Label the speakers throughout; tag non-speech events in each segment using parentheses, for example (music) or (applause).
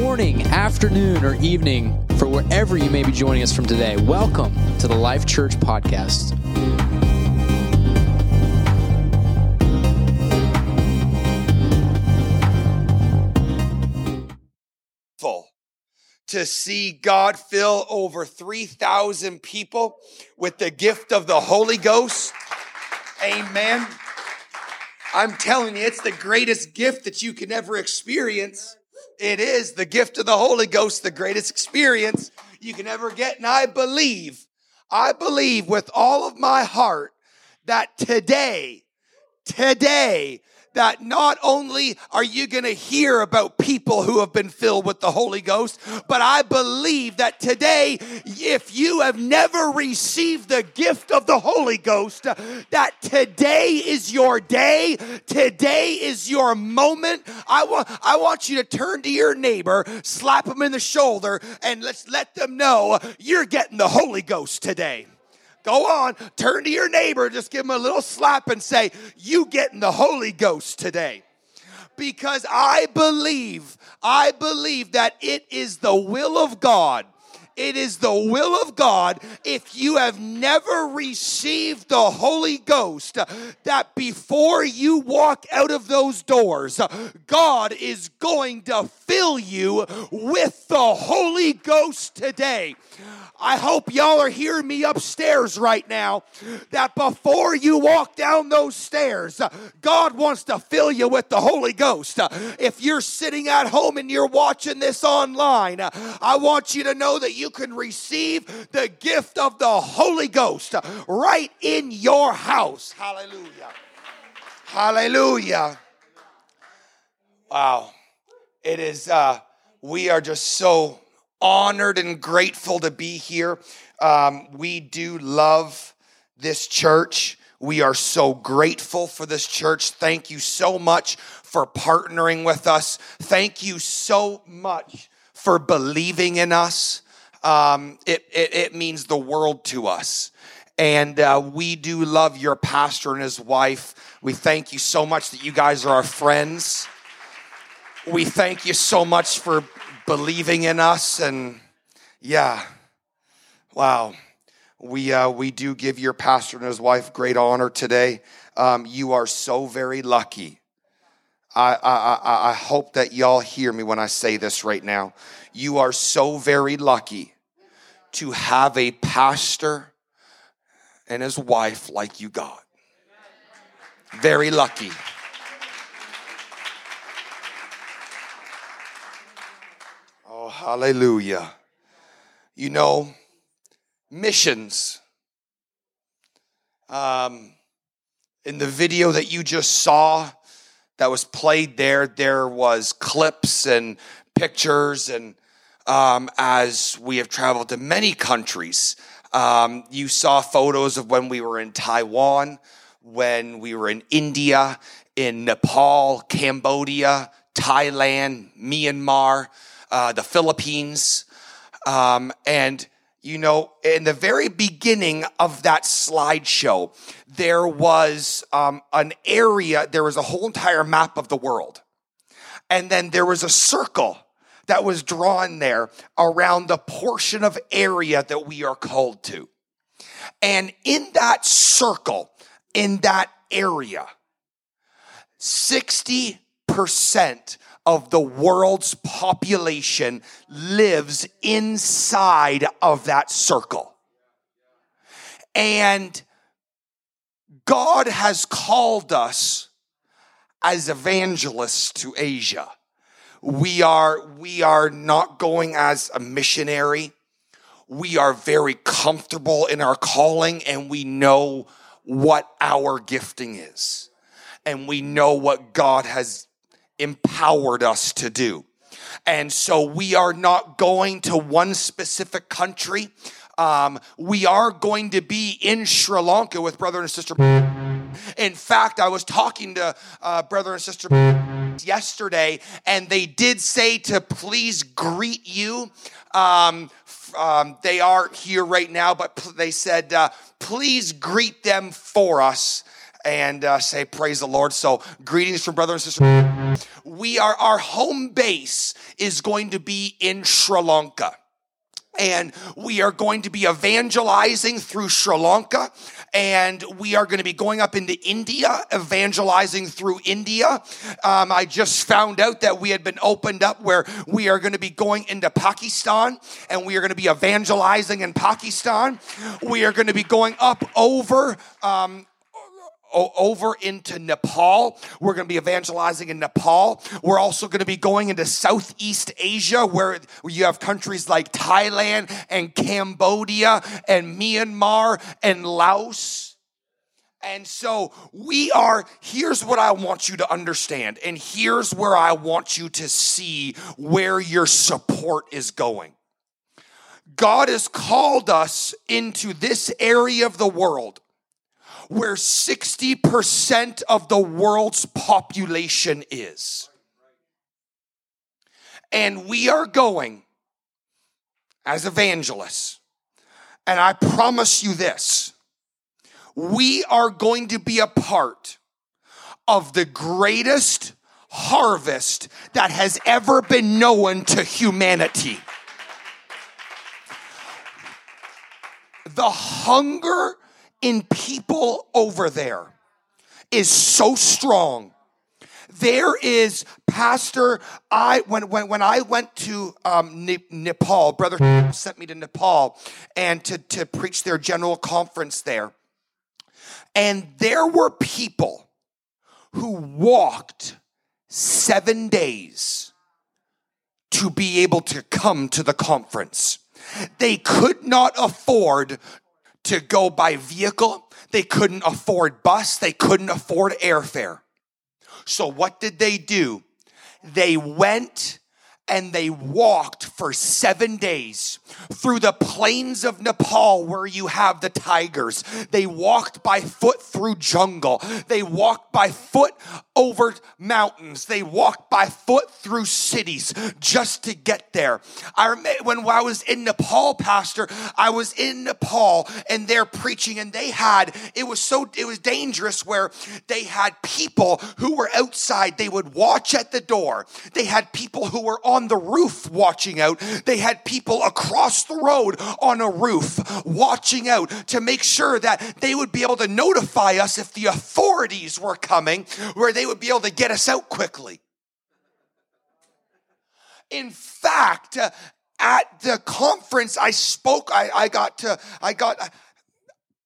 Speaker 1: morning, afternoon, or evening for wherever you may be joining us from today. Welcome to the Life Church Podcast.
Speaker 2: To see God fill over 3,000 people with the gift of the Holy Ghost. Amen. I'm telling you, it's the greatest gift that you can ever experience. It is the gift of the Holy Ghost, the greatest experience you can ever get. And I believe, I believe with all of my heart that today, today, that not only are you going to hear about people who have been filled with the Holy Ghost, but I believe that today, if you have never received the gift of the Holy Ghost, that today is your day. Today is your moment. I want, I want you to turn to your neighbor, slap him in the shoulder, and let's let them know you're getting the Holy Ghost today. Go on, turn to your neighbor, just give him a little slap and say, You getting the Holy Ghost today. Because I believe, I believe that it is the will of God it is the will of God if you have never received the Holy Ghost that before you walk out of those doors, God is going to fill you with the Holy Ghost today. I hope y'all are hearing me upstairs right now that before you walk down those stairs, God wants to fill you with the Holy Ghost. If you're sitting at home and you're watching this online, I want you to know that you can receive the gift of the Holy Ghost right in your house. Hallelujah. Hallelujah. Wow. It is, uh, we are just so honored and grateful to be here. Um, we do love this church. We are so grateful for this church. Thank you so much for partnering with us. Thank you so much for believing in us. Um, it, it, it, means the world to us. And uh, we do love your pastor and his wife. We thank you so much that you guys are our friends. We thank you so much for believing in us. And yeah, wow. We, uh, we do give your pastor and his wife great honor today. Um, you are so very lucky. I, I, I, hope that y'all hear me when I say this right now. You are so very lucky to have a pastor and his wife like you got. Very lucky. Oh, hallelujah. You know, missions. Um, in the video that you just saw that was played there, there was clips and pictures and um, as we have traveled to many countries. Um, you saw photos of when we were in Taiwan, when we were in India, in Nepal, Cambodia, Thailand, Myanmar, uh, the Philippines. Um, and, you know, in the very beginning of that slideshow, there was um, an area, there was a whole entire map of the world. And then there was a circle that was drawn there around the portion of area that we are called to. And in that circle, in that area, 60% of the world's population lives inside of that circle. And God has called us as evangelists to Asia. We are, we are not going as a missionary. We are very comfortable in our calling and we know what our gifting is. And we know what God has empowered us to do. And so we are not going to one specific country. Um, we are going to be in Sri Lanka with brother and sister. In fact, I was talking to uh, brother and sister yesterday, and they did say to please greet you. Um, um, they are here right now, but they said, uh, please greet them for us. And uh, say praise the Lord. So, greetings from brother and sister. We are our home base is going to be in Sri Lanka and we are going to be evangelizing through Sri Lanka and we are going to be going up into India, evangelizing through India. Um, I just found out that we had been opened up where we are going to be going into Pakistan and we are going to be evangelizing in Pakistan. We are going to be going up over um, over into Nepal. We're going to be evangelizing in Nepal. We're also going to be going into Southeast Asia, where you have countries like Thailand and Cambodia and Myanmar and Laos. And so we are, here's what I want you to understand, and here's where I want you to see where your support is going. God has called us into this area of the world where 60% of the world's population is. And we are going as evangelists. And I promise you this we are going to be a part of the greatest harvest that has ever been known to humanity. The hunger in people over there is so strong. There is pastor. I when when when I went to um, Nepal, brother sent me to Nepal and to to preach their general conference there, and there were people who walked seven days to be able to come to the conference. They could not afford to go by vehicle. They couldn't afford bus. They couldn't afford airfare. So what did they do? They went and they walked for seven days through the plains of Nepal where you have the tigers. They walked by foot through jungle. They walked by foot over mountains. They walked by foot through cities just to get there. I remember when I was in Nepal, Pastor, I was in Nepal and they're preaching and they had, it was so, it was dangerous where they had people who were outside. They would watch at the door. They had people who were on the roof watching out. They had people across the road on a roof watching out to make sure that they would be able to notify us if the authorities were coming, where they would be able to get us out quickly. In fact, uh, at the conference I spoke, I, I got to, I got,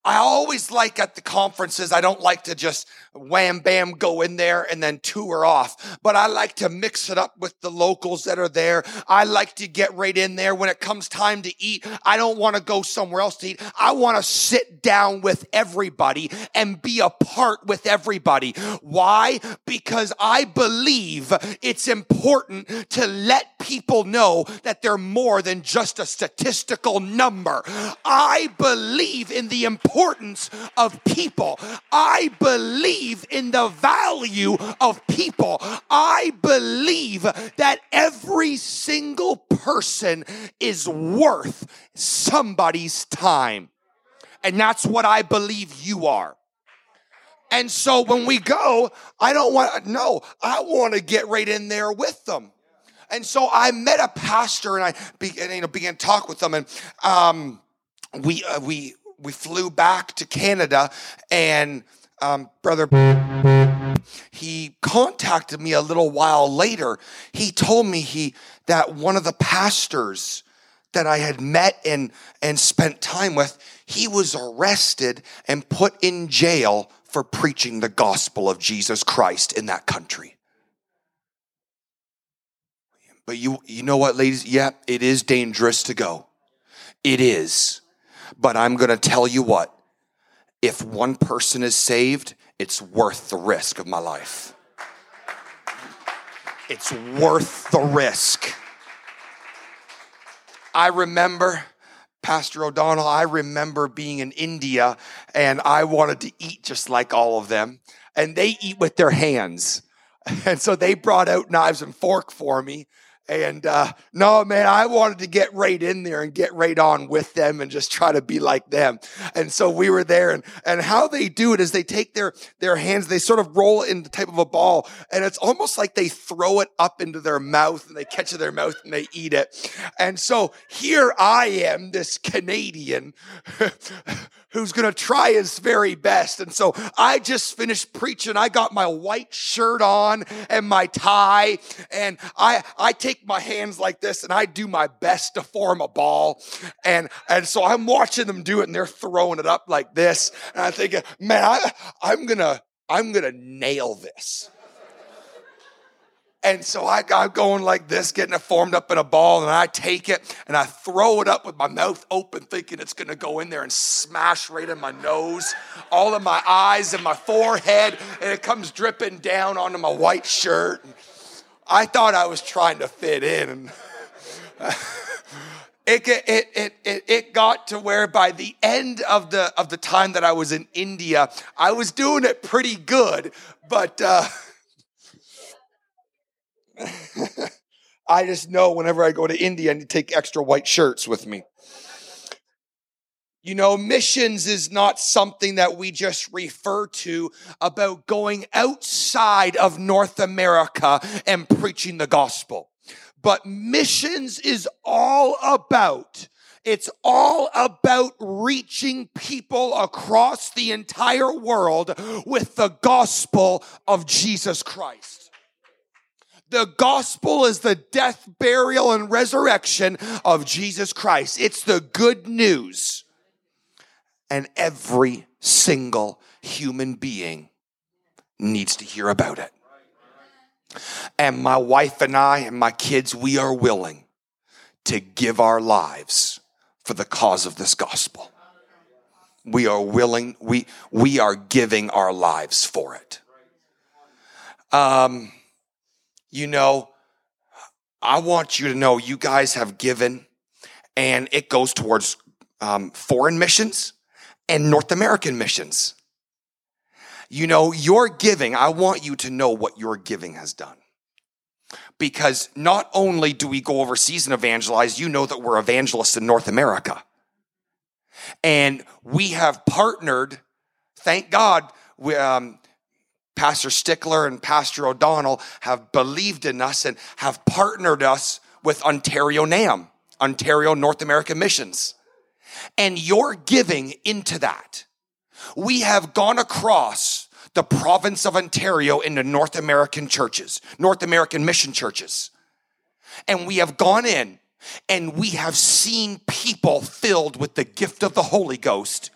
Speaker 2: I always like at the conferences, I don't like to just wham bam go in there and then tour off, but I like to mix it up with the locals that are there. I like to get right in there when it comes time to eat. I don't want to go somewhere else to eat. I want to sit down with everybody and be a part with everybody. Why? Because I believe it's important to let people know that they're more than just a statistical number. I believe in the importance importance of people. I believe in the value of people. I believe that every single person is worth somebody's time. And that's what I believe you are. And so when we go, I don't want, no, I want to get right in there with them. And so I met a pastor and I began, you know, began to talk with them and, um, we, uh, we, we flew back to Canada and um, brother he contacted me a little while later. He told me he that one of the pastors that i had met and and spent time with he was arrested and put in jail for preaching the gospel of jesus christ in that country. But you you know what ladies? Yeah it is dangerous to go. It is. But I'm going to tell you what if one person is saved, it's worth the risk of my life. It's worth the risk. I remember, Pastor O'Donnell, I remember being in India and I wanted to eat just like all of them. And they eat with their hands. (laughs) And so they brought out knives and fork for me And uh, no, man, I wanted to get right in there and get right on with them and just try to be like them. And so we were there and, and how they do it is they take their, their hands, they sort of roll it in the type of a ball and it's almost like they throw it up into their mouth and they catch it in their mouth and they eat it. And so here I am, this Canadian (laughs) who's going to try his very best. And so I just finished preaching. I got my white shirt on and my tie and I, I take my hands like this and I do my best to form a ball. And, and so I'm watching them do it and they're throwing it up like this. And I'm thinking, man, I, I'm going to, I'm going to nail this. And so I got going like this, getting it formed up in a ball, and I take it and I throw it up with my mouth open, thinking it's gonna go in there and smash right in my nose, all of my eyes and my forehead, and it comes dripping down onto my white shirt. I thought I was trying to fit in. (laughs) It, it, it, it, it got to where by the end of the, of the time that I was in India, I was doing it pretty good, but. Uh, (laughs) I just know whenever I go to India, I need to take extra white shirts with me. You know, missions is not something that we just refer to about going outside of North America and preaching the gospel. But missions is all about it's all about reaching people across the entire world with the gospel of Jesus Christ. The gospel is the death, burial, and resurrection of Jesus Christ. It's the good news. And every single human being needs to hear about it. And my wife and I and my kids, we are willing to give our lives for the cause of this gospel. We are willing, we, we are giving our lives for it. Um, you know, I want you to know you guys have given, and it goes towards um, foreign missions and North American missions. You know, your giving, I want you to know what your giving has done. Because not only do we go overseas and evangelize, you know that we're evangelists in North America. And we have partnered, thank God, we, um, Pastor Stickler and Pastor O'Donnell have believed in us and have partnered us with Ontario NAM, Ontario North American Missions. And you're giving into that. We have gone across the province of Ontario into North American churches, North American mission churches. And we have gone in and we have seen people filled with the gift of the Holy Ghost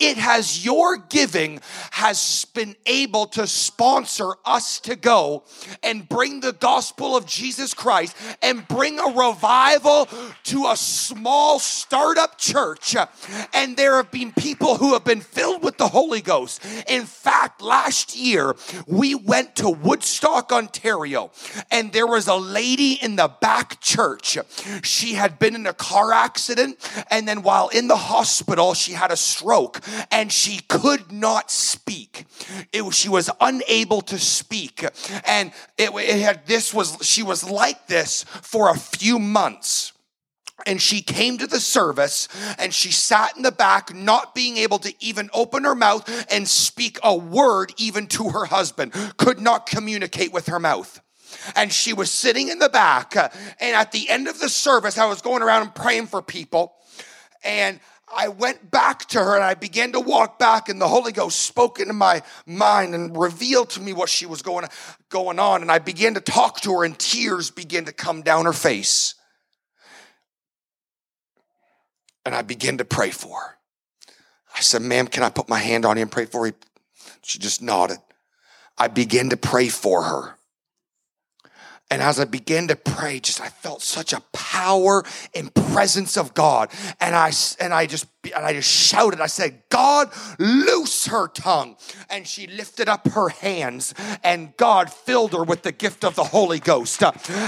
Speaker 2: it has your giving has been able to sponsor us to go and bring the gospel of Jesus Christ and bring a revival to a small startup church. And there have been people who have been filled with the Holy Ghost. In fact, last year we went to Woodstock, Ontario, and there was a lady in the back church. She had been in a car accident, and then while in the hospital, she had a stroke stroke and she could not speak. It, she was unable to speak. And it, it had, this was, she was like this for a few months and she came to the service and she sat in the back, not being able to even open her mouth and speak a word even to her husband, could not communicate with her mouth. And she was sitting in the back. And at the end of the service, I was going around and praying for people. And I went back to her and I began to walk back, and the Holy Ghost spoke into my mind and revealed to me what she was going, going on. And I began to talk to her, and tears began to come down her face. And I began to pray for her. I said, Ma'am, can I put my hand on you and pray for you? She just nodded. I began to pray for her. And as I began to pray, just I felt such a power and presence of God. And I and I just and I just shouted, I said, God, loose her tongue. And she lifted up her hands, and God filled her with the gift of the Holy Ghost.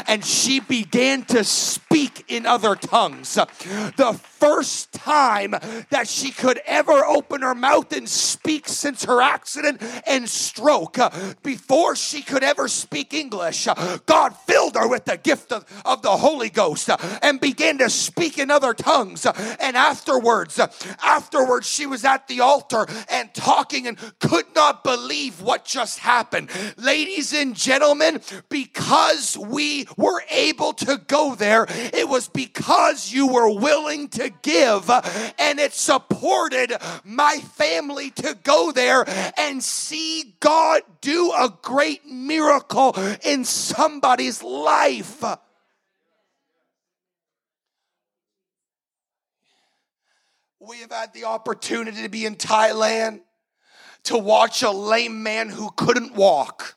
Speaker 2: And she began to speak in other tongues. The first time that she could ever open her mouth and speak since her accident and stroke. Before she could ever speak English, God filled her with the gift of, of the Holy Ghost and began to speak in other tongues. And afterwards, afterwards, she was at the altar and talking and could not believe what just happened. Ladies and gentlemen, because we were able to go there, it was because you were willing to give and it supported my family to go there and see God do a great miracle in somebody's life. We have had the opportunity to be in Thailand to watch a lame man who couldn't walk.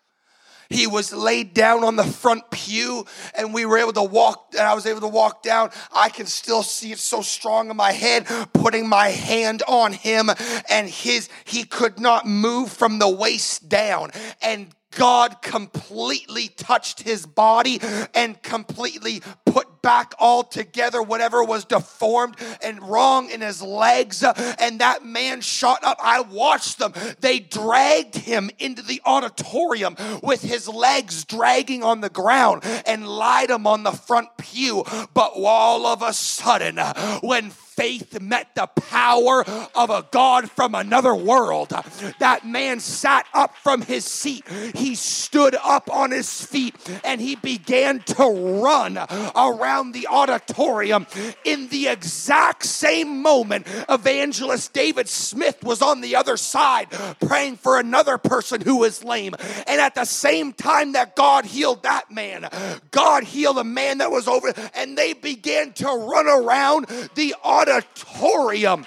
Speaker 2: He was laid down on the front pew, and we were able to walk, and I was able to walk down. I can still see it so strong in my head, putting my hand on him, and his he could not move from the waist down. And God completely touched his body and completely put back all together whatever was deformed and wrong in his legs. Uh, and that man shot up. I watched them. They dragged him into the auditorium with his legs dragging on the ground and lied him on the front pew. But all of a sudden, uh, when faith met the power of a God from another world. That man sat up from his seat. He stood up on his feet and he began to run around the auditorium. In the exact same moment, evangelist David Smith was on the other side praying for another person who was lame. And at the same time that God healed that man, God healed a man that was over, and they began to run around the auditorium auditorium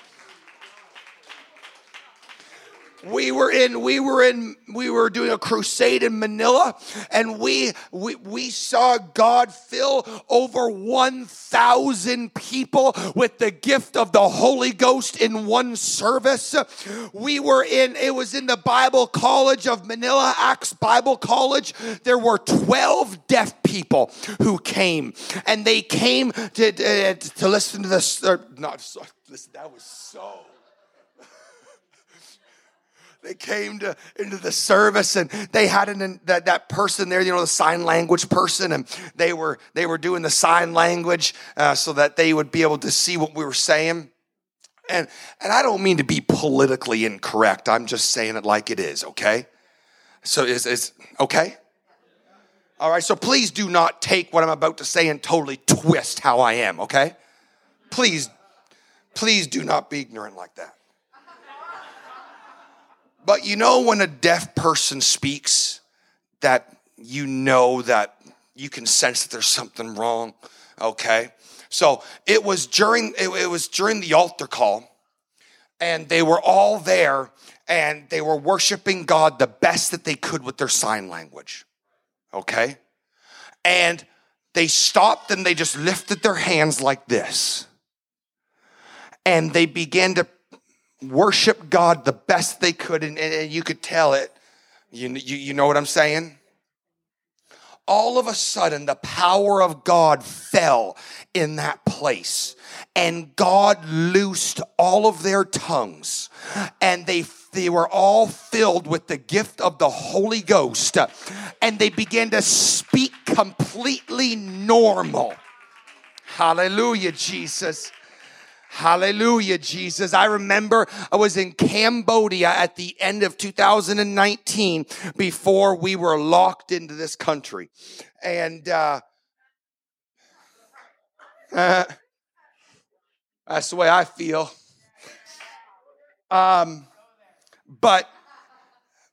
Speaker 2: we were in we were in we were doing a crusade in manila and we we, we saw god fill over 1000 people with the gift of the holy ghost in one service. We were in it was in the bible college of manila acts bible college. There were 12 deaf people who came and they came to, to, to listen to this or er, not listen that was so they came to into the service and they had an that, that person there you know the sign language person and they were they were doing the sign language uh, so that they would be able to see what we were saying. And and i don't mean to be politically incorrect. I'm just saying it like it is okay? So is is okay? All right so please do not take what i'm about to say and totally twist how i am okay? Please please do not be ignorant like that but you know, when a deaf person speaks, that you know that you can sense that there's something wrong. Okay. So it was during it, was during the altar call, and they were all there and they were worshiping God the best that they could with their sign language. Okay? And they stopped and they just lifted their hands like this. And they began to worship God the best they could, and, and you could tell it. You, you, you know what I'm saying? All of a sudden, the power of God fell in that place, and God loosed all of their tongues, and they they were all filled with the gift of the Holy Ghost, and they began to speak completely normal. Hallelujah, Jesus. Hallelujah, Jesus. I remember I was in Cambodia at the end of 2019 before we were locked into this country. And, uh, uh, (laughs) that's the way I feel. Um, but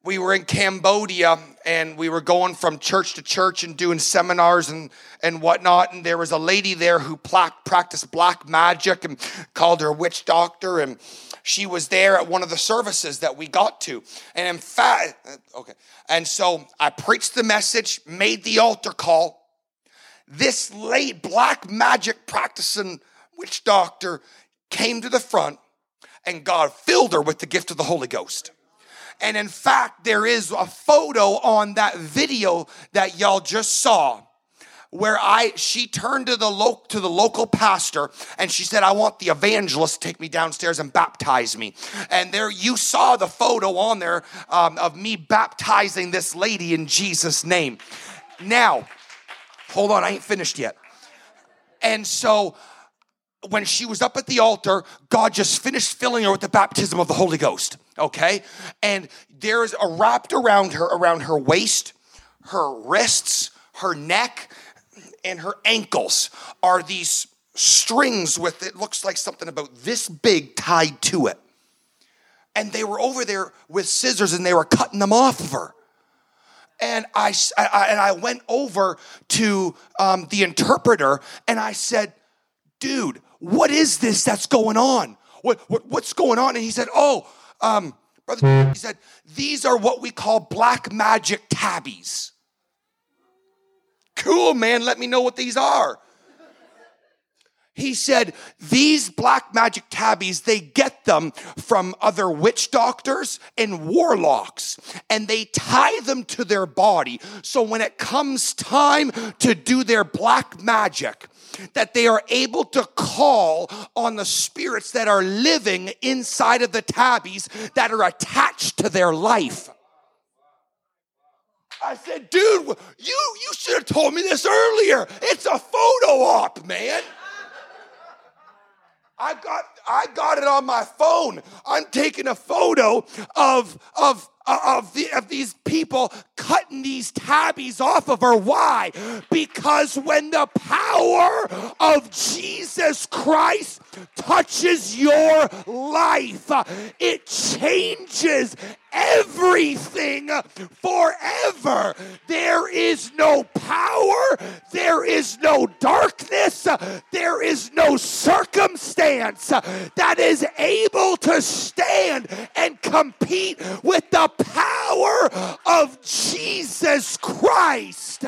Speaker 2: we were in Cambodia and we were going from church to church and doing seminars and, and whatnot. And there was a lady there who practiced black magic and called her witch doctor. And she was there at one of the services that we got to. And in fact, okay. And so I preached the message, made the altar call. This late black magic practicing witch doctor came to the front and God filled her with the gift of the Holy Ghost. And in fact, there is a photo on that video that y'all just saw where I she turned to the lo- to the local pastor and she said, "I want the evangelist to take me downstairs and baptize me." And there you saw the photo on there um, of me baptizing this lady in Jesus' name. Now, hold on, I ain't finished yet. And so when she was up at the altar, God just finished filling her with the baptism of the Holy Ghost. Okay? And there's a wrapped around her, around her waist, her wrists, her neck, and her ankles are these strings with it looks like something about this big tied to it. And they were over there with scissors and they were cutting them off of her. And I, I and I went over to um, the interpreter and I said, "Dude, what is this that's going on? What, what what's going on?" And he said, "Oh, um, brother," he said, "These are what we call black magic tabbies." Cool, man. Let me know what these are. He said, these black magic tabbies, they get them from other witch doctors and warlocks, and they tie them to their body. So when it comes time to do their black magic, that they are able to call on the spirits that are living inside of the tabbies that are attached to their life. I said, dude, you, you should have told me this earlier. It's a photo op, man. I got I got it on my phone. I'm taking a photo of of of, the, of these people cutting these tabbies off of her. Why? Because when the power of Jesus Christ touches your life, it changes everything forever. There is no power, there is no darkness, there is no circumstance that is able to stand and compete with the power of Jesus Christ.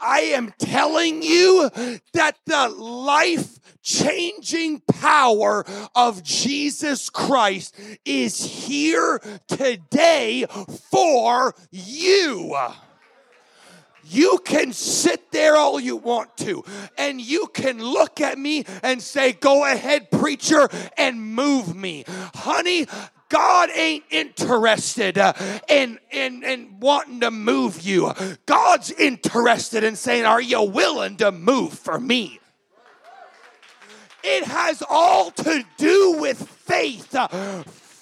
Speaker 2: I am telling you that the life changing power of Jesus Christ is here today for you. You can sit there all you want to, and you can look at me and say, Go ahead, preacher, and move me. Honey, God ain't interested uh, in, in, in wanting to move you. God's interested in saying, Are you willing to move for me? It has all to do with faith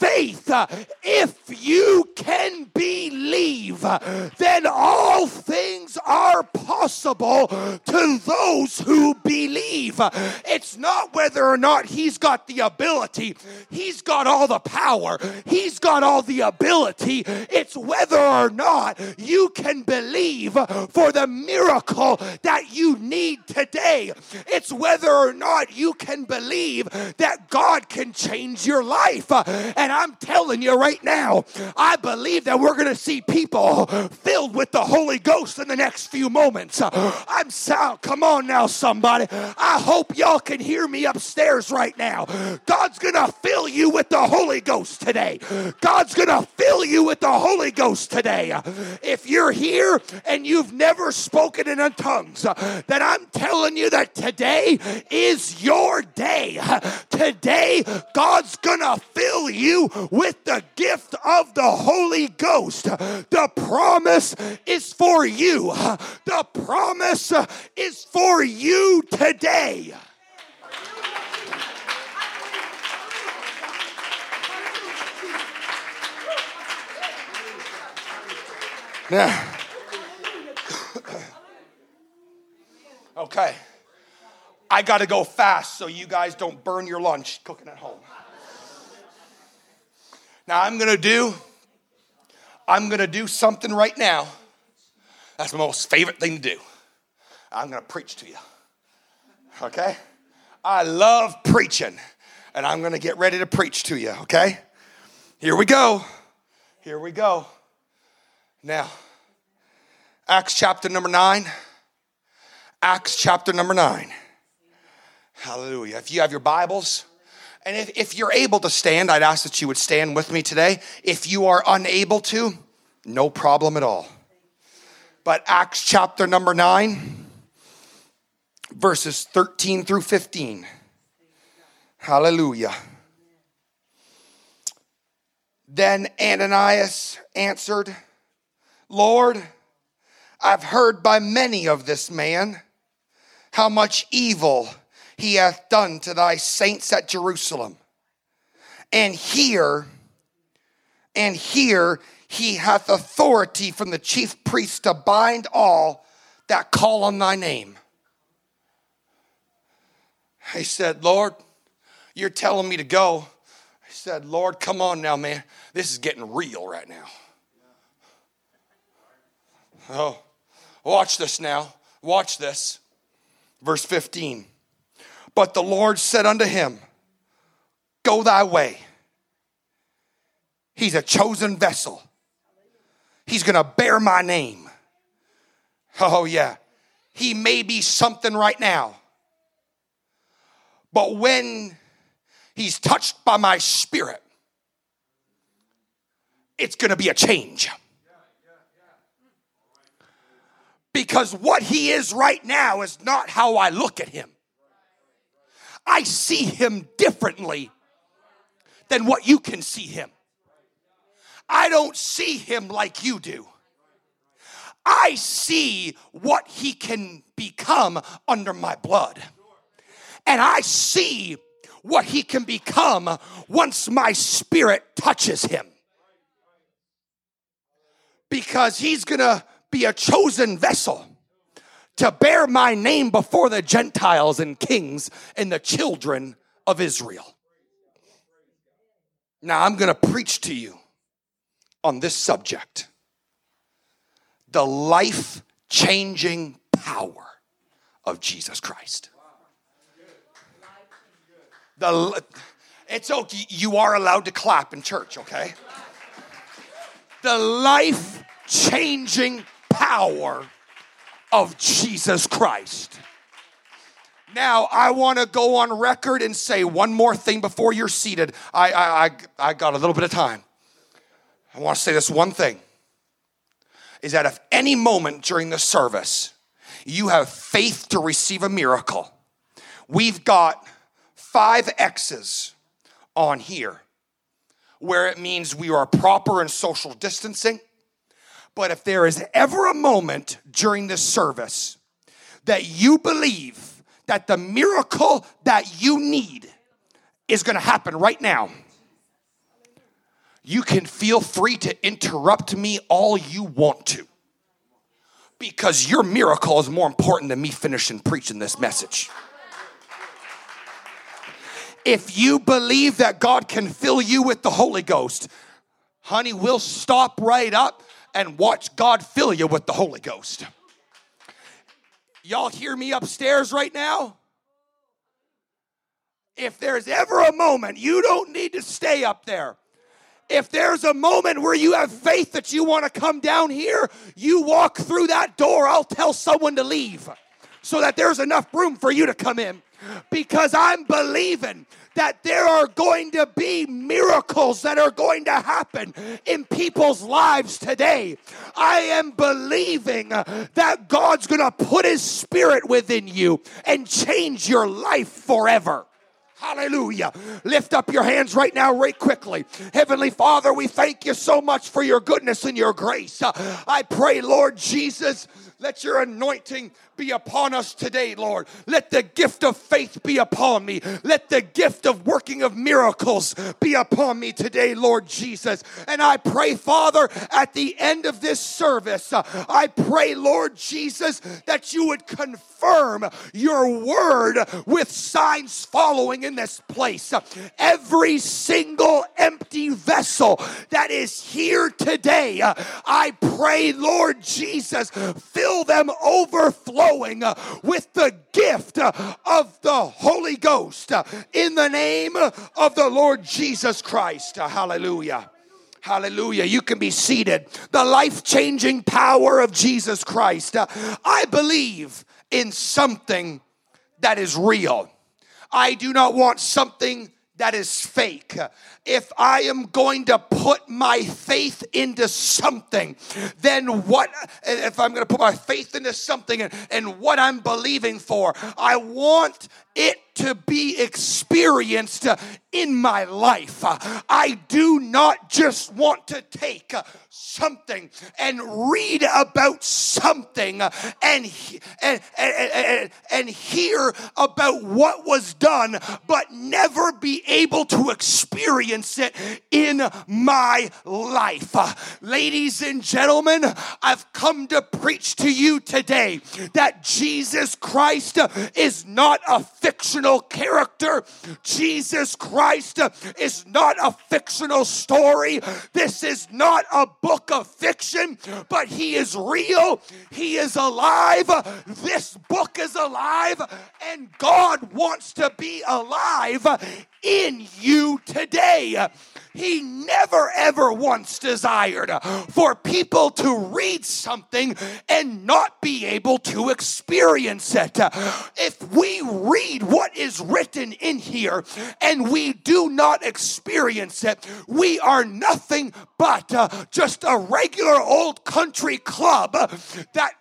Speaker 2: faith, uh, if you can believe, uh, then all things are possible to those who believe. It's not whether or not he's got the ability, he's got all the power, he's got all the ability. It's whether or not you can believe for the miracle that you need today. It's whether or not you can believe that God can change your life. And and I'm telling you right now, I believe that we're going to see people filled with the Holy Ghost in the next few moments. I'm sound. Come on now, somebody. I hope y'all can hear me upstairs right now. God's going to fill you with the Holy Ghost today. God's going to fill you with the Holy Ghost today. If you're here and you've never spoken in tongues, then I'm telling you that today is your day. Today, God's going to fill you with the gift of the Holy Ghost. The promise is for you. The promise is for you today. Now, (coughs) okay. I got to go fast so you guys don't burn your lunch cooking at home. Now I'm to do, I'm to do something right now. That's my most favorite thing to do. I'm to preach to you. Okay? I love preaching, and I'm to get ready to preach to you. Okay? Here we go. Here we go. Now, Acts chapter number nine. Acts chapter number nine. Hallelujah. If you have your Bibles, and if, if you're able to stand, I'd ask that you would stand with me today. If you are unable to, no problem at all. But Acts chapter number 9, verses 13 through 15. Hallelujah. Then Ananias answered, Lord, I've heard by many of this man how much evil he hath done to thy saints at Jerusalem. And here, and here he hath authority from the chief priest to bind all that call on thy name. He said, Lord, you're telling me to go. He said, Lord, come on now, man. This is getting real right now. Oh, watch this now. Watch this. Verse 15. But the Lord said unto him, Go thy way. He's a chosen vessel. He's gonna bear my name. Oh, yeah. He may be something right now. But when he's touched by my spirit, it's gonna be a change. Because what he is right now is not how I look at him. I see him differently than what you can see him. I don't see him like you do. I see what he can become under my blood. And I see what he can become once my spirit touches him. Because he's gonna be a chosen vessel to bear my name before the Gentiles and kings and the children of Israel. Now, I'm going to preach to you on this subject the life changing power of Jesus Christ. The, it's okay, you are allowed to clap in church, okay? The life changing power of Jesus Christ. Now, I want to go on record and say one more thing before you're seated. I, I, I, I got a little bit of time. I want to say this one thing is that if any moment during the service you have faith to receive a miracle, we've got five X's on here where it means we are proper in social distancing but if there is ever a moment during this service that you believe that the miracle that you need is going to happen right now, you can feel free to interrupt me all you want to. Because your miracle is more important than me finishing preaching this message. If you believe that God can fill you with the Holy Ghost, honey, we'll stop right up and watch God fill you with the Holy Ghost. Y'all hear me upstairs right now? If there's ever a moment, you don't need to stay up there. If there's a moment where you have faith that you want to come down here, you walk through that door. I'll tell someone to leave so that there's enough room for you to come in because I'm believing that there are going to be miracles that are going to happen in people's lives today. I am believing that God's going to put His Spirit within you and change your life forever. Hallelujah. Lift up your hands right now, right quickly. Heavenly Father, we thank you so much for your goodness and your grace. I pray, Lord Jesus, let your anointing be upon us today, Lord. Let the gift of faith be upon me. Let the gift of working of miracles be upon me today, Lord Jesus. And I pray, Father, at the end of this service, uh, I pray, Lord Jesus, that you would confirm your word with signs following in this place. Every single empty vessel that is here today, uh, I pray, Lord Jesus, fill them overflow flowing uh, with the gift uh, of the Holy Ghost uh, in the name of the Lord Jesus Christ. Hallelujah. Hallelujah. You can be seated. The life changing power of Jesus Christ. I believe in something that is real. I do not want something that is fake, if I am going to put my faith into something, then what, if I'm going to put my faith into something and, and what I'm believing for, I want it to be experienced in my life. I do not just want to take something and read about something and, and, and, and, hear about what was done, but never be able to experience it in my life. Ladies and gentlemen, I've come to preach to you today that Jesus Christ is not a fictional character. Jesus Christ is not a fictional story. This is not a book of fiction, but He is real. He is alive. This book is alive, and God wants to be alive in you today. Uh, he never ever once desired uh, for people to read something and not be able to experience it. Uh, if we read what is written in here and we do not experience it, we are nothing but uh, just a regular old country club that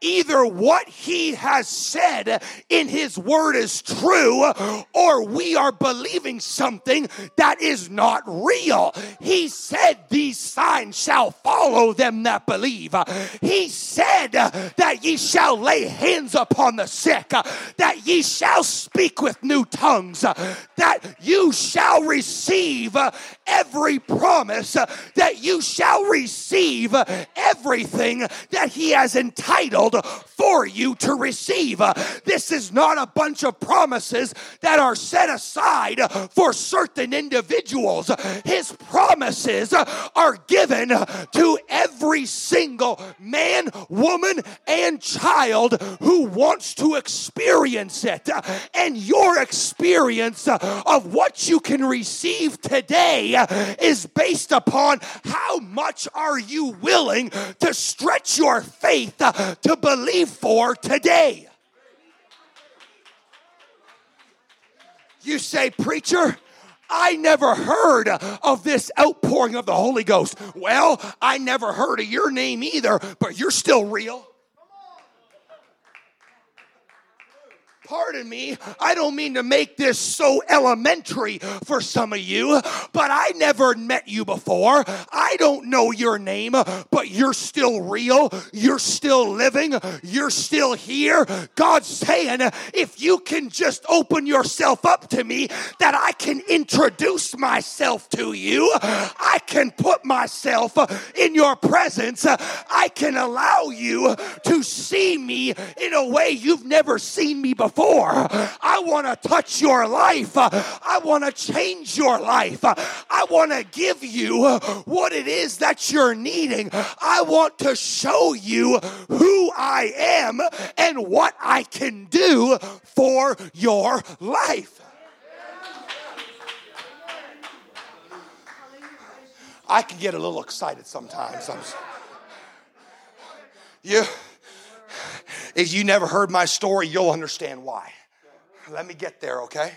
Speaker 2: either what he has said in his word is true or we are believing something that is not real. He said, These signs shall follow them that believe. He said that ye shall lay hands upon the sick, that ye shall speak with new tongues, that you shall receive every promise, that you shall receive everything that he has entitled for you to receive. Uh, this is not a bunch of promises that are set aside for certain individuals. His promises are given to every single man, woman, and child who wants to experience it. And your experience of what you can receive today is based upon how much are you willing to stretch your faith to believe for today. You say, Preacher, I never heard of this outpouring of the Holy Ghost. Well, I never heard of your name either, but you're still real. Pardon me, I don't mean to make this so elementary for some of you, but I never met you before. I don't know your name, but you're still real. You're still living. You're still here. God's saying, if you can just open yourself up to me, that I can introduce myself to you, I can put myself in your presence, I can allow you to see me in a way you've never seen me before for. I want to touch your life. I want to change your life. I want to give you what it is that you're needing. I want to show you who I am and what I can do for your life. I can get a little excited sometimes. I'm, if you never heard my story, you'll understand why. Let me get there, okay?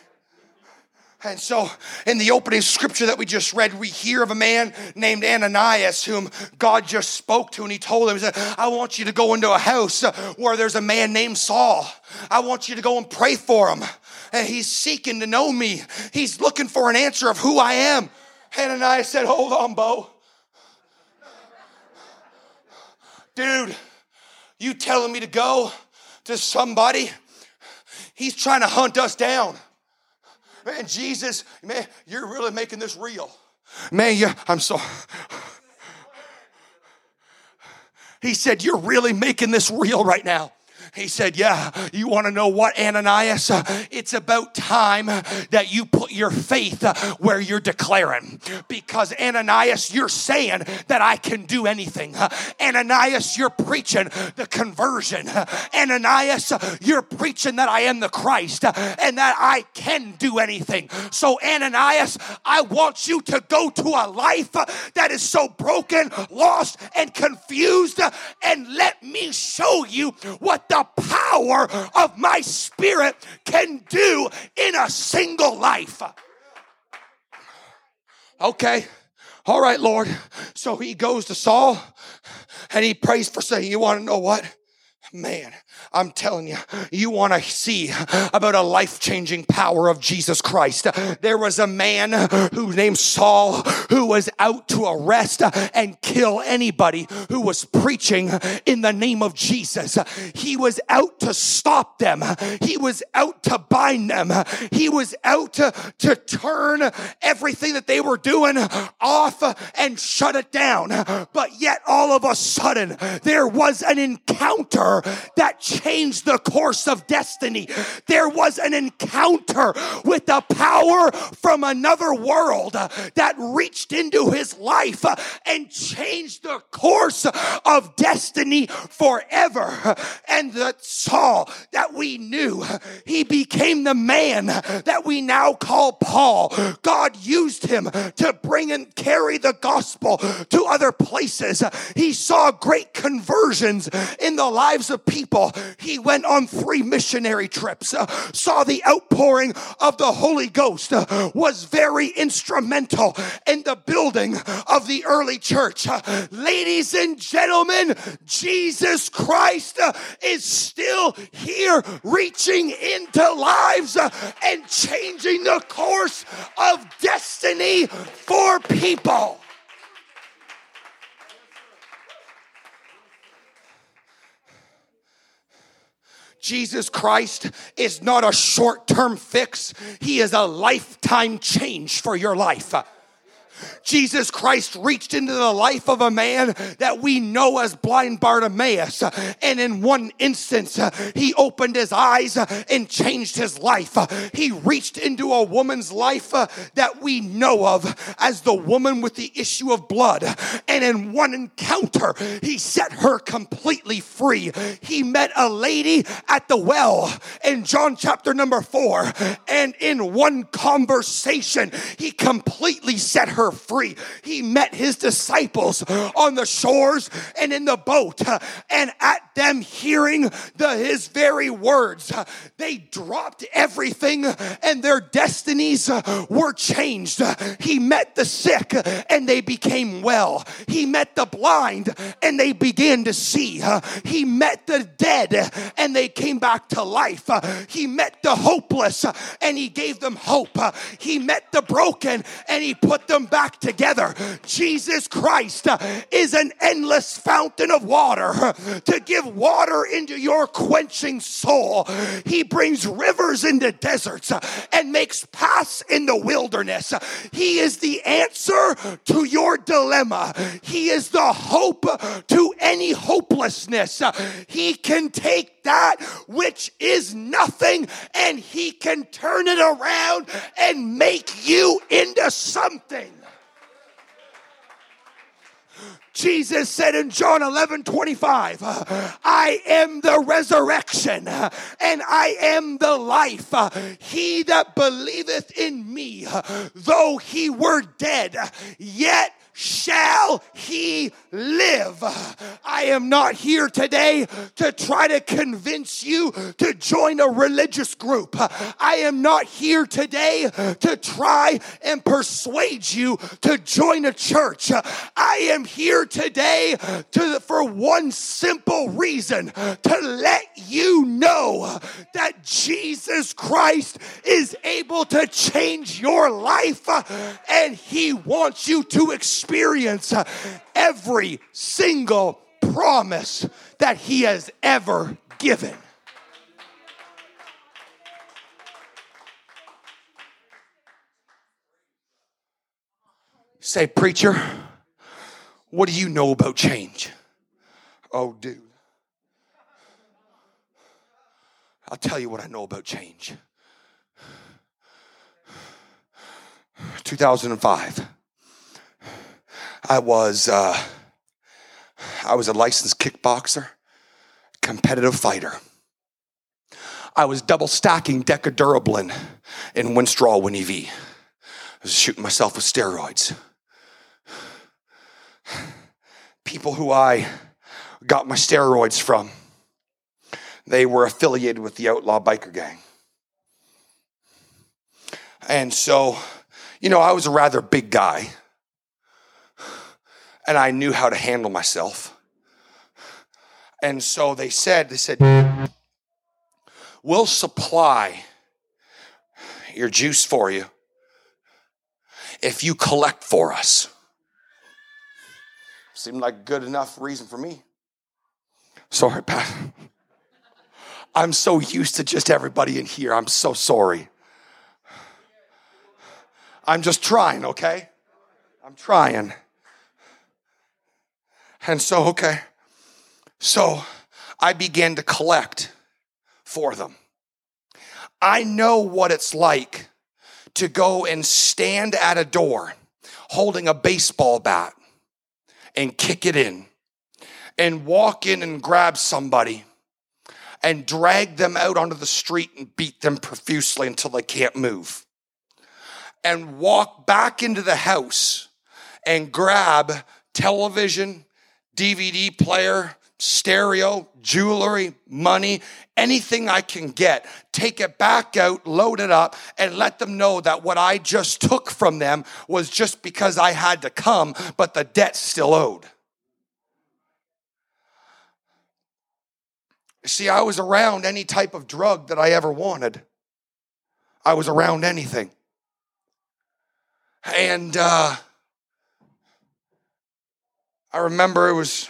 Speaker 2: And so, in the opening scripture that we just read, we hear of a man named Ananias whom God just spoke to, and he told him, He said, I want you to go into a house uh, where there's a man named Saul. I want you to go and pray for him. And he's seeking to know me, he's looking for an answer of who I am. Ananias said, Hold on, Bo. Dude, you telling me to go to somebody? He's trying to hunt us down. Man, Jesus, man, you're really making this real. Man, you, I'm so. He said, You're really making this real right now. He said, Yeah, you want to know what, Ananias? It's about time that you put your faith where you're declaring. Because, Ananias, you're saying that I can do anything. Ananias, you're preaching the conversion. Ananias, you're preaching that I am the Christ and that I can do anything. So, Ananias, I want you to go to a life that is so broken, lost, and confused, and let me show you what the the power of my spirit can do in a single life. Okay. All right, Lord. So he goes to Saul and he prays for saying, You want to know what? Man, I'm telling you, you want to see about a life changing power of Jesus Christ. There was a man who named Saul who was out to arrest and kill anybody who was preaching in the name of Jesus. He was out to stop them. He was out to bind them. He was out to, to turn everything that they were doing off and shut it down. But yet all of a sudden there was an encounter that changed the course of destiny. There was an encounter with a power from another world uh, that reached into his life uh, and changed the course of destiny forever. And that Saul that we knew, he became the man that we now call Paul. God used him to bring and carry the gospel to other places. He saw great conversions in the lives of people. He went on three missionary trips, uh, saw the outpouring of the Holy Ghost, uh, was very instrumental in the building of the early church. Uh, ladies and gentlemen, Jesus Christ uh, is still here reaching into lives uh, and changing the course of destiny for people. Jesus Christ is not a short term fix, He is a lifetime change for your life. Jesus Christ reached into the life of a man that we know as blind Bartimaeus. And in one instance, he opened his eyes and changed his life. He reached into a woman's life that we know of as the woman with the issue of blood. And in one encounter, he set her completely free. He met a lady at the well in John chapter number four. And in one conversation, he completely set her free. He met his disciples on the shores and in the boat, and at them hearing the, his very words, they dropped everything and their destinies were changed. He met the sick and they became well. He met the blind and they began to see. He met the dead and they came back to life. He met the hopeless and he gave them hope. He met the broken and he put them back together. Jesus Christ uh, is an endless fountain of water uh, to give water into your quenching soul. He brings rivers into deserts uh, and makes paths in the wilderness. He is the answer to your dilemma. He is the hope to any hopelessness. He can take that which is nothing and he can turn it around and make you into something. Jesus said in John 11 25, I am the resurrection and I am the life. He that believeth in me, though he were dead, yet shall he live. I am not here today to try to convince you to join a religious group. I am not here today to try and persuade you to join a church. I am here today to, for one simple reason to let you know that Jesus Christ is able to change your life and he wants you to experience experience uh, every single promise that He has ever given. Say, preacher, what do you know about change? Oh, dude. I'll tell you what I know about change. 2005. I was uh, I was a licensed kickboxer, competitive fighter. I was double stacking Decadurabolin in Winstrol Winnie V. I was shooting myself with steroids. People who I got my steroids from they were affiliated with the outlaw biker gang. And so, you know, I was a rather big guy. And I knew how to handle myself. And so they said, they said, we'll supply your juice for you if you collect for us. Seemed like good enough reason for me. Sorry, Pat. I'm so used to just everybody in here. I'm so sorry. I'm just trying, okay? I'm trying. And so, okay. So I began to collect for them. I know what it's like to go and stand at a door holding a baseball bat and kick it in and walk in and grab somebody and drag them out onto the street and beat them profusely until they can't move. And walk back into the house and grab television, DVD player, stereo, jewelry, money, anything I can get, take it back out, load it up, and let them know that what I just took from them was just because I had to come, but the debt still owed. See, I was around any type of drug that I ever wanted. I was around anything. And uh, I remember it was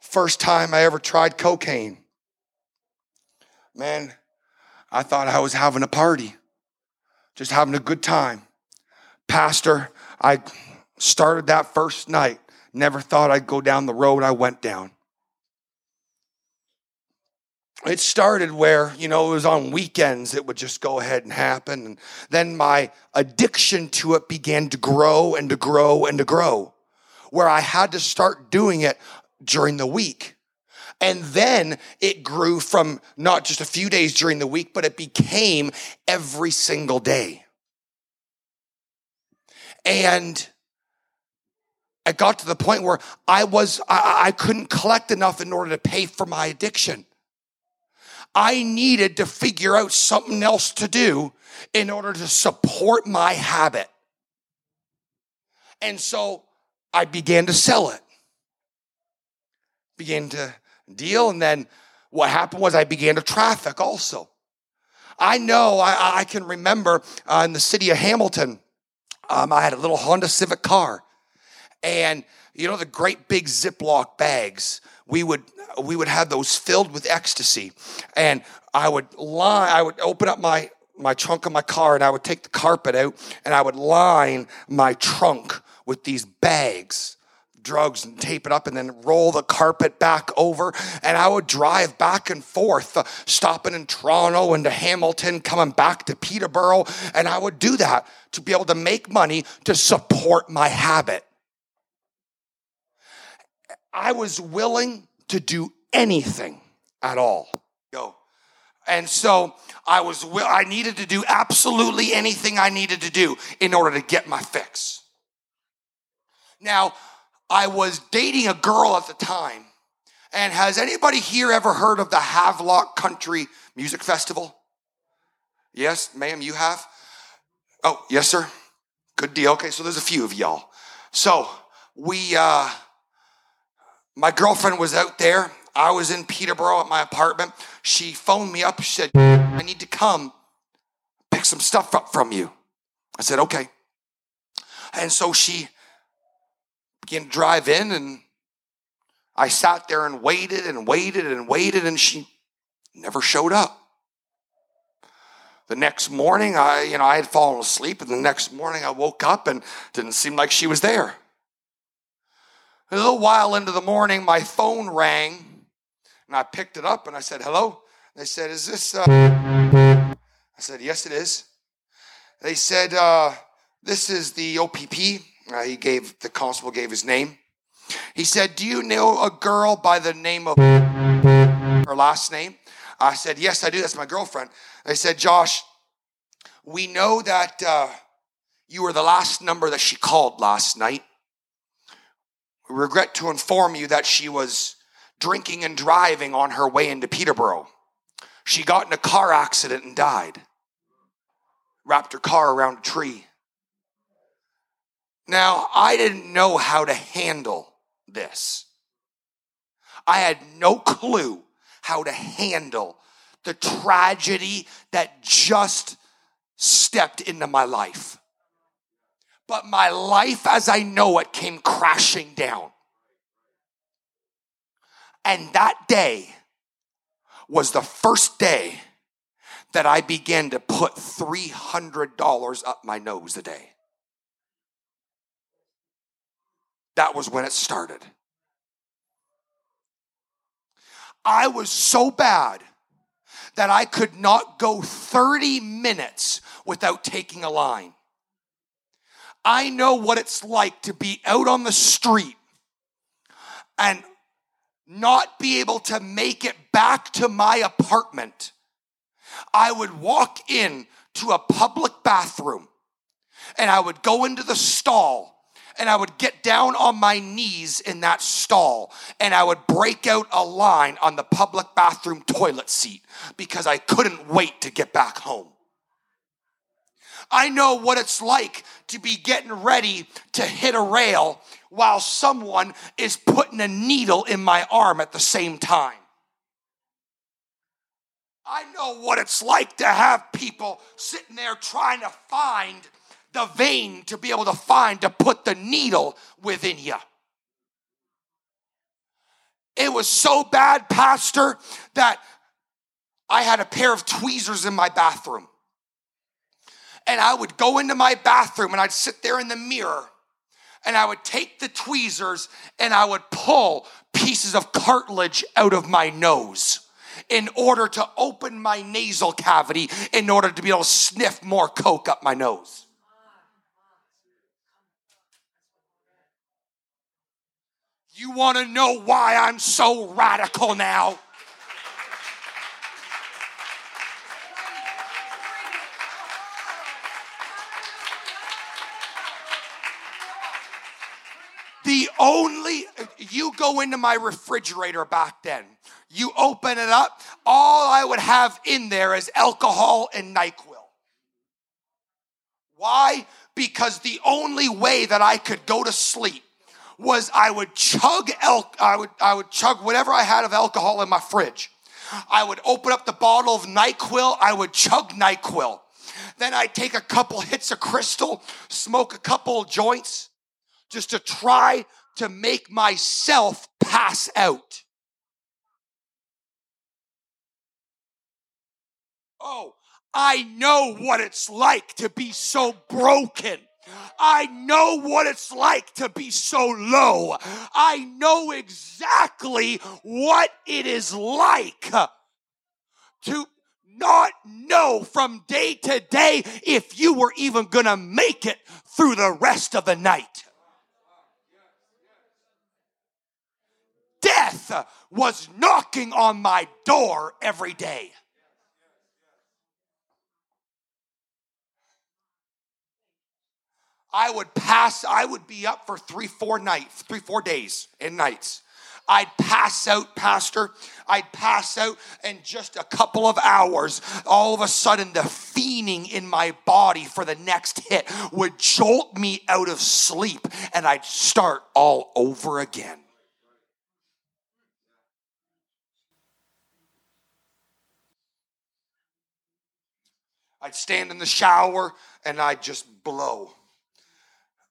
Speaker 2: first time I ever tried cocaine. Man, I thought I was having a party, just having a good time. Pastor, I started that first night. Never thought I'd go down the road I went down it started where, you know, it was on weekends, it would just go ahead and happen. And then my addiction to it began to grow and to grow and to grow, where I had to start doing it during the week. And then it grew from not just a few days during the week, but it became every single day. And I got to the point where I was, I, I couldn't collect enough in order to pay for my addiction. I needed to figure out something else to do in order to support my habit. And so I began to sell it. Began to deal, and then what happened was I began to traffic also. I know, I, I can remember uh, in the city of Hamilton, um, I had a little Honda Civic car. And you know the great big Ziploc bags we would we would have those filled with ecstasy and i would line i would open up my my trunk of my car and i would take the carpet out and i would line my trunk with these bags drugs and tape it up and then roll the carpet back over and i would drive back and forth uh, stopping in toronto and to hamilton coming back to peterborough and i would do that to be able to make money to support my habit I was willing to do anything at all. Go. And so I was I needed to do absolutely anything I needed to do in order to get my fix. Now, I was dating a girl at the time. And has anybody here ever heard of the Havelock Country Music Festival? Yes, ma'am, you have? Oh, yes, sir. Good deal. Okay, so there's a few of y'all. So we uh my girlfriend was out there. I was in Peterborough at my apartment. She phoned me up. She said, I need to come pick some stuff up from you. I said, okay. And so she began to drive in, and I sat there and waited and waited and waited, and she never showed up. The next morning, I, you know, I had fallen asleep, and the next morning I woke up and didn't seem like she was there. A little while into the morning, my phone rang, and I picked it up and I said, Hello? They said, Is this. Uh... I said, Yes, it is. They said, uh, This is the OPP. Uh, he gave, the constable gave his name. He said, Do you know a girl by the name of her last name? I said, Yes, I do. That's my girlfriend. They said, Josh, we know that uh, you were the last number that she called last night We regret to inform you that she was drinking and driving on her way into Peterborough. She got in a car accident and died. Wrapped her car around a tree. Now, I didn't know how to handle this. I had no clue how to handle the tragedy that just stepped into my life. But my life as I know it came crashing down. And that day was the first day that I began to put $300 up my nose a day. That was when it started. I was so bad that I could not go 30 minutes without taking a line. I know what it's like to be out on the street and not be able to make it back to my apartment. I would walk in to a public bathroom and I would go into the stall and I would get down on my knees in that stall and I would break out a line on the public bathroom toilet seat because I couldn't wait to get back home. I know what it's like to be getting ready to hit a rail while someone is putting a needle in my arm at the same time. I know what it's like to have people sitting there trying to find the vein to be able to find to put the needle within you. It was so bad, Pastor, that I had a pair of tweezers in my bathroom. And I would go into my bathroom and I'd sit there in the mirror and I would take the tweezers and I would pull pieces of cartilage out of my nose in order to open my nasal cavity in order to be able to sniff more coke up my nose. You want to know why I'm so radical now? The only, you go into my refrigerator back then, you open it up, all I would have in there is alcohol and NyQuil. Why? Because the only way that I could go to sleep was I would chug elk, I would I would chug whatever I had of alcohol in my fridge. I would open up the bottle of NyQuil, I would chug NyQuil. Then I'd take a couple hits of crystal, smoke a couple joints just to try to make myself pass out. Oh, I know what it's like to be so broken. I know what it's like to be so low. I know exactly what it is like to not know from day to day if you were even going to make it through the rest of the night. Death was knocking on my door every day. I would pass, I would be up for three, four nights, three, four days and nights. I'd pass out, Pastor. I'd pass out, and just a couple of hours, all of a sudden, the fiending in my body for the next hit would jolt me out of sleep, and I'd start all over again. I'd stand in the shower and I'd just blow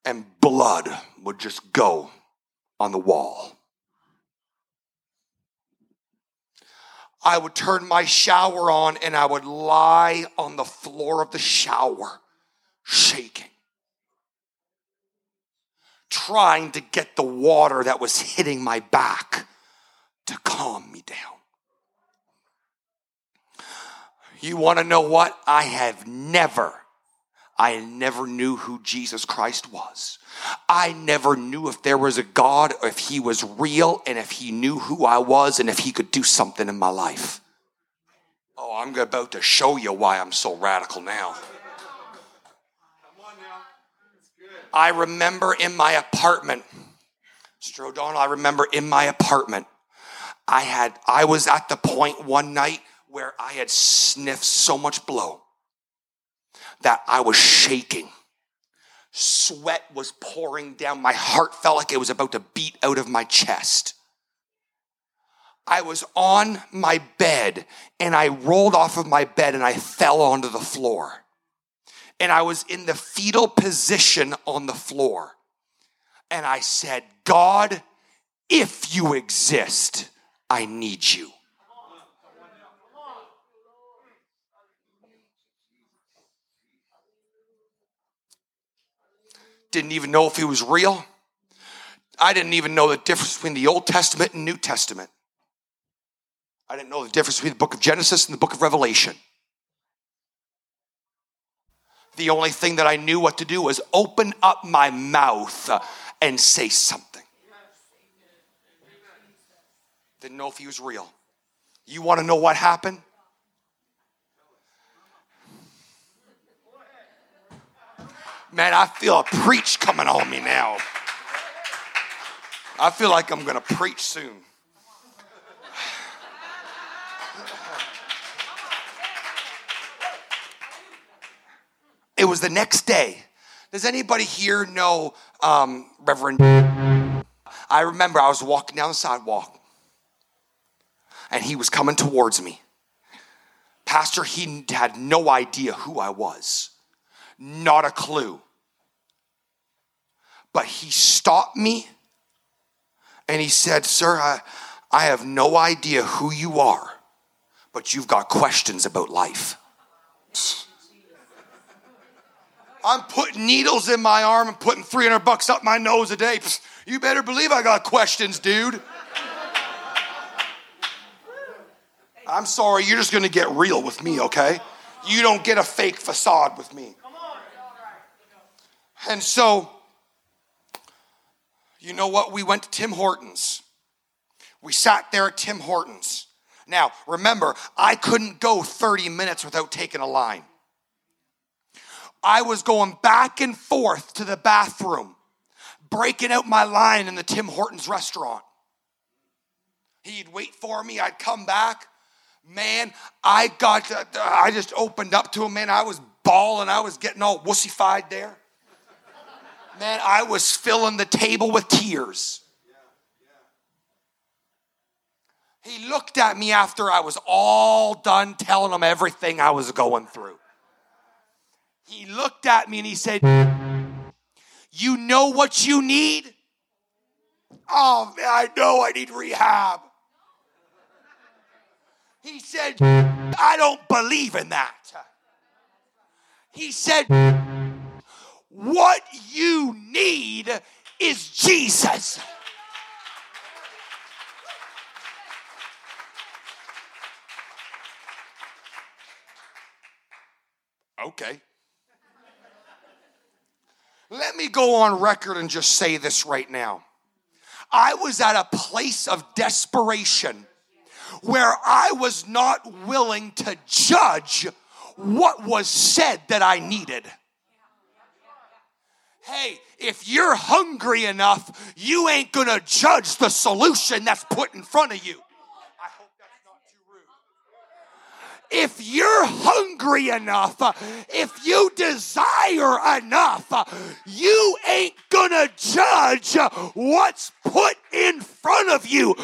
Speaker 2: and blood would just go on the wall. I would turn my shower on and I would lie on the floor of the shower, shaking, trying to get the water that was hitting my back to calm me down. You want to know what? I have never I never knew who Jesus Christ was. I never knew if there was a God, or if he was real, and if he knew who I was, and if he could do something in my life. Oh, I'm about to show you why I'm so radical now. I remember in my apartment. O'Donnell, I remember in my apartment, I had I was at the point one night where I had sniffed so much blow that I was shaking. Sweat was pouring down. My heart felt like it was about to beat out of my chest. I was on my bed and I rolled off of my bed and I fell onto the floor. And I was in the fetal position on the floor. And I said, God, if you exist, I need you. Didn't even know if he was real. I didn't even know the difference between the Old Testament and New Testament. I didn't know the difference between the book of Genesis and the book of Revelation. The only thing that I knew what to do was open up my mouth and say something. Didn't know if he was real. You want to know what happened? Man, I feel a preach coming on me now. I feel like I'm going to preach soon. It was the next day. Does anybody here know um, Reverend? I remember I was walking down the sidewalk and he was coming towards me. Pastor, he had no idea who I was, not a clue. But he stopped me and he said, Sir, I, I have no idea who you are, but you've got questions about life. I'm putting needles in my arm and putting 300 bucks up my nose a day. You better believe I got questions, dude. I'm sorry, you're just gonna get real with me, okay? You don't get a fake facade with me. And so, you know what? We went to Tim Hortons. We sat there at Tim Hortons. Now, remember, I couldn't go 30 minutes without taking a line. I was going back and forth to the bathroom, breaking out my line in the Tim Hortons restaurant. He'd wait for me, I'd come back. Man, I got, I just opened up to him, man. I was bawling, I was getting all wussified there. Man, I was filling the table with tears. He looked at me after I was all done telling him everything I was going through. He looked at me and he said, You know what you need? Oh, man, I know I need rehab. He said, I don't believe in that. He said, What you need is Jesus. Okay. Let me go on record and just say this right now. I was at a place of desperation where I was not willing to judge what was said that I needed. Hey, if you're hungry enough, you ain't gonna judge the solution that's put in front of you. if you're hungry enough, if you desire enough, you ain't gonna judge what's put in front of you.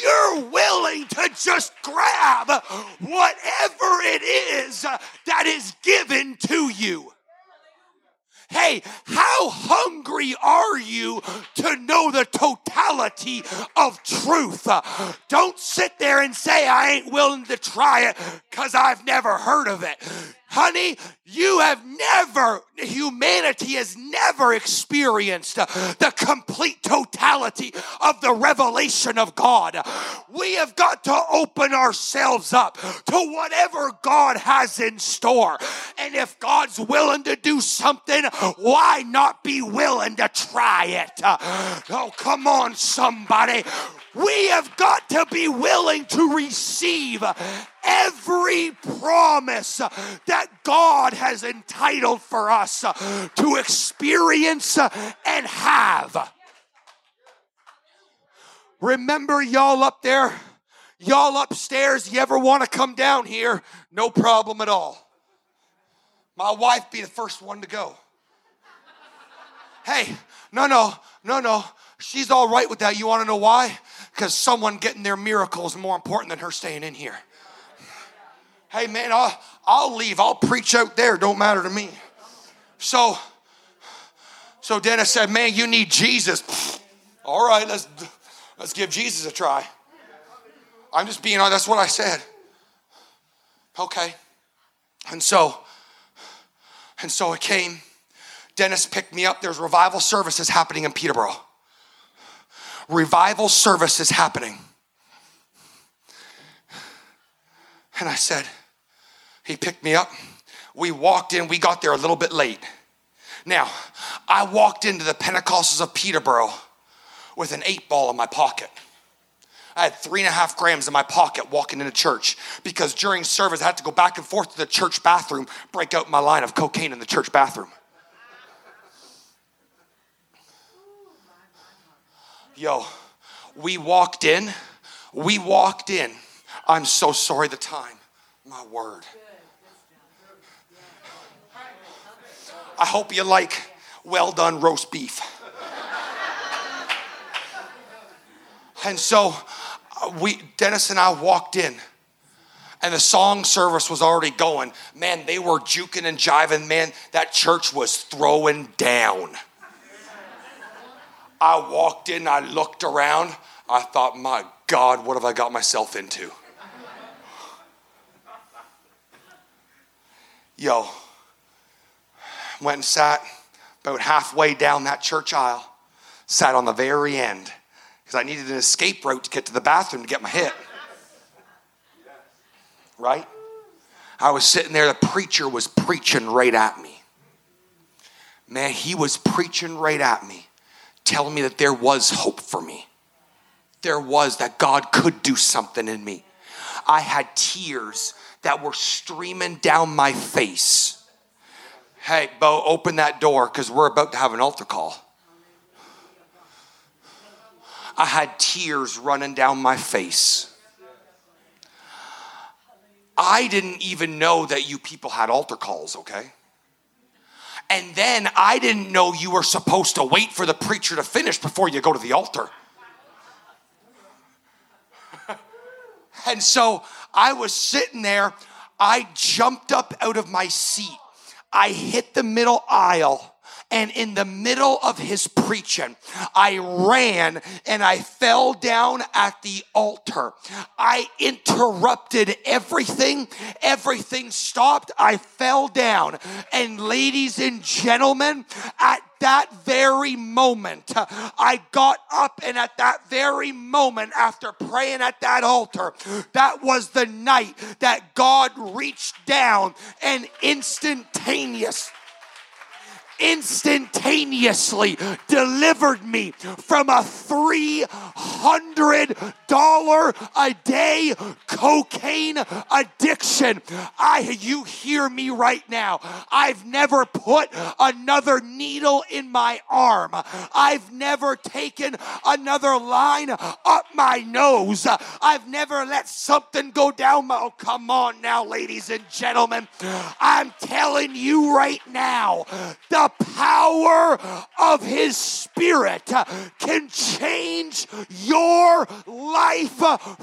Speaker 2: You're willing to just grab whatever it is that is given to you. Hey, how hungry are you to know the totality of truth? Don't sit there and say, I ain't willing to try it because I've never heard of it. Honey, you have never, humanity has never experienced the complete totality of the revelation of God. We have got to open ourselves up to whatever God has in store. And if God's willing to do something, why not be willing to try it? Oh, come on, somebody. We have got to be willing to receive every promise that God has entitled for us to experience and have. Remember, y'all up there Y'all upstairs, you ever want to come down here? No problem at all. My wife be the first one to go. Hey, no, no, no, no. She's all right with that. You want to know why? Because someone getting their miracle is more important than her staying in here. Hey, man, I'll, I'll leave. I'll preach out there. Don't matter to me. So, so Dennis said, man, you need Jesus. All right, let's, let's give Jesus a try. I'm just being honest. That's what I said. Okay. And so, and so it came. Dennis picked me up. There's revival services happening in Peterborough. Revival services happening. And I said, he picked me up. We walked in. We got there a little bit late. Now, I walked into the Pentecostals of Peterborough with an eight ball in my pocket. I had three and a half grams in my pocket walking into church because during service I had to go back and forth to the church bathroom, break out my line of cocaine in the church bathroom. Yo, we walked in, we walked in. I'm so sorry the time. My word. I hope you like well done roast beef. And so uh, we, Dennis and I walked in, and the song service was already going. Man, they were juking and jiving. Man, that church was throwing down. I walked in, I looked around, I thought, my God, what have I got myself into? Yo, went and sat about halfway down that church aisle, sat on the very end because I needed an escape route to get to the bathroom to get my hit. Right? I was sitting there, the preacher was preaching right at me. Man, he was preaching right at me, telling me that there was hope for me. There was, that God could do something in me. I had tears that were streaming down my face. Hey, Bo, open that door because we're about to have an altar call. I had tears running down my face. I didn't even know that you people had altar calls, okay? And then I didn't know you were supposed to wait for the preacher to finish before you go to the altar. (laughs) and so I was sitting there. I jumped up out of my seat. I hit the middle aisle and in the middle of his preaching, I ran and I fell down at the altar. I interrupted everything. Everything stopped. I fell down. And ladies and gentlemen, at that very moment, I got up, and at that very moment, after praying at that altar, that was the night that God reached down and instantaneous instantaneously delivered me from a $300 a day cocaine addiction. I you hear me right now. I've never put another needle in my arm. I've never taken another line up my nose. I've never let something go down my oh come on now ladies and gentlemen. I'm telling you right now, the power of His Spirit can change your life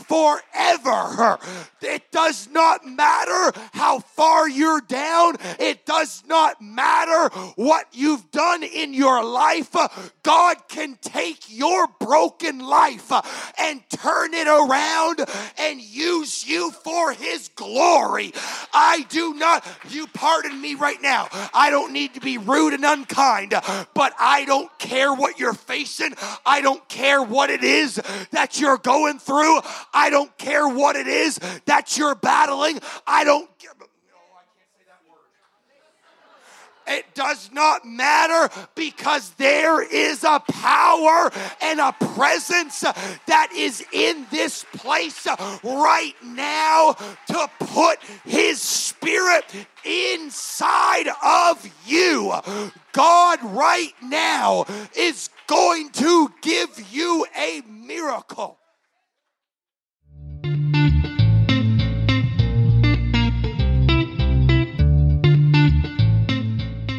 Speaker 2: forever. It does not matter how far you're down, it does not matter what you've done in your life. God can take your broken life and turn it around and use you for His glory. I do not, you pardon me right now, I don't need to be rude and unkind, but I don't care what you're facing. I don't care what it is that you're going through. I don't care what it is that you're battling. I don't It does not matter because there is a power and a presence that is in this place right now to put His Spirit inside of you. God, right now, is going to give you a miracle.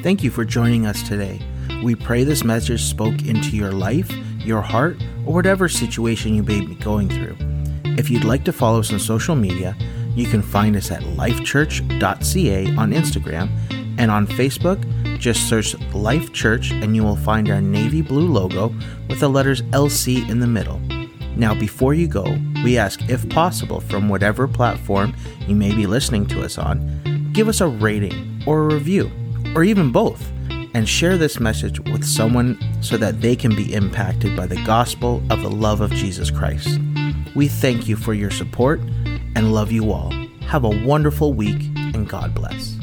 Speaker 3: Thank you for joining us today. We pray this message spoke into your life, your heart, or whatever situation you may be going through. If you'd like to follow us on social media, you can find us at lifechurch.ca on Instagram and on Facebook. Just search Life Church and you will find our navy blue logo with the letters LC in the middle. Now, before you go, we ask if possible from whatever platform you may be listening to us on, give us a rating or a review, or even both, and share this message with someone so that they can be impacted by the gospel of the love of Jesus Christ. We thank you for your support and love you all. Have a wonderful week and God bless.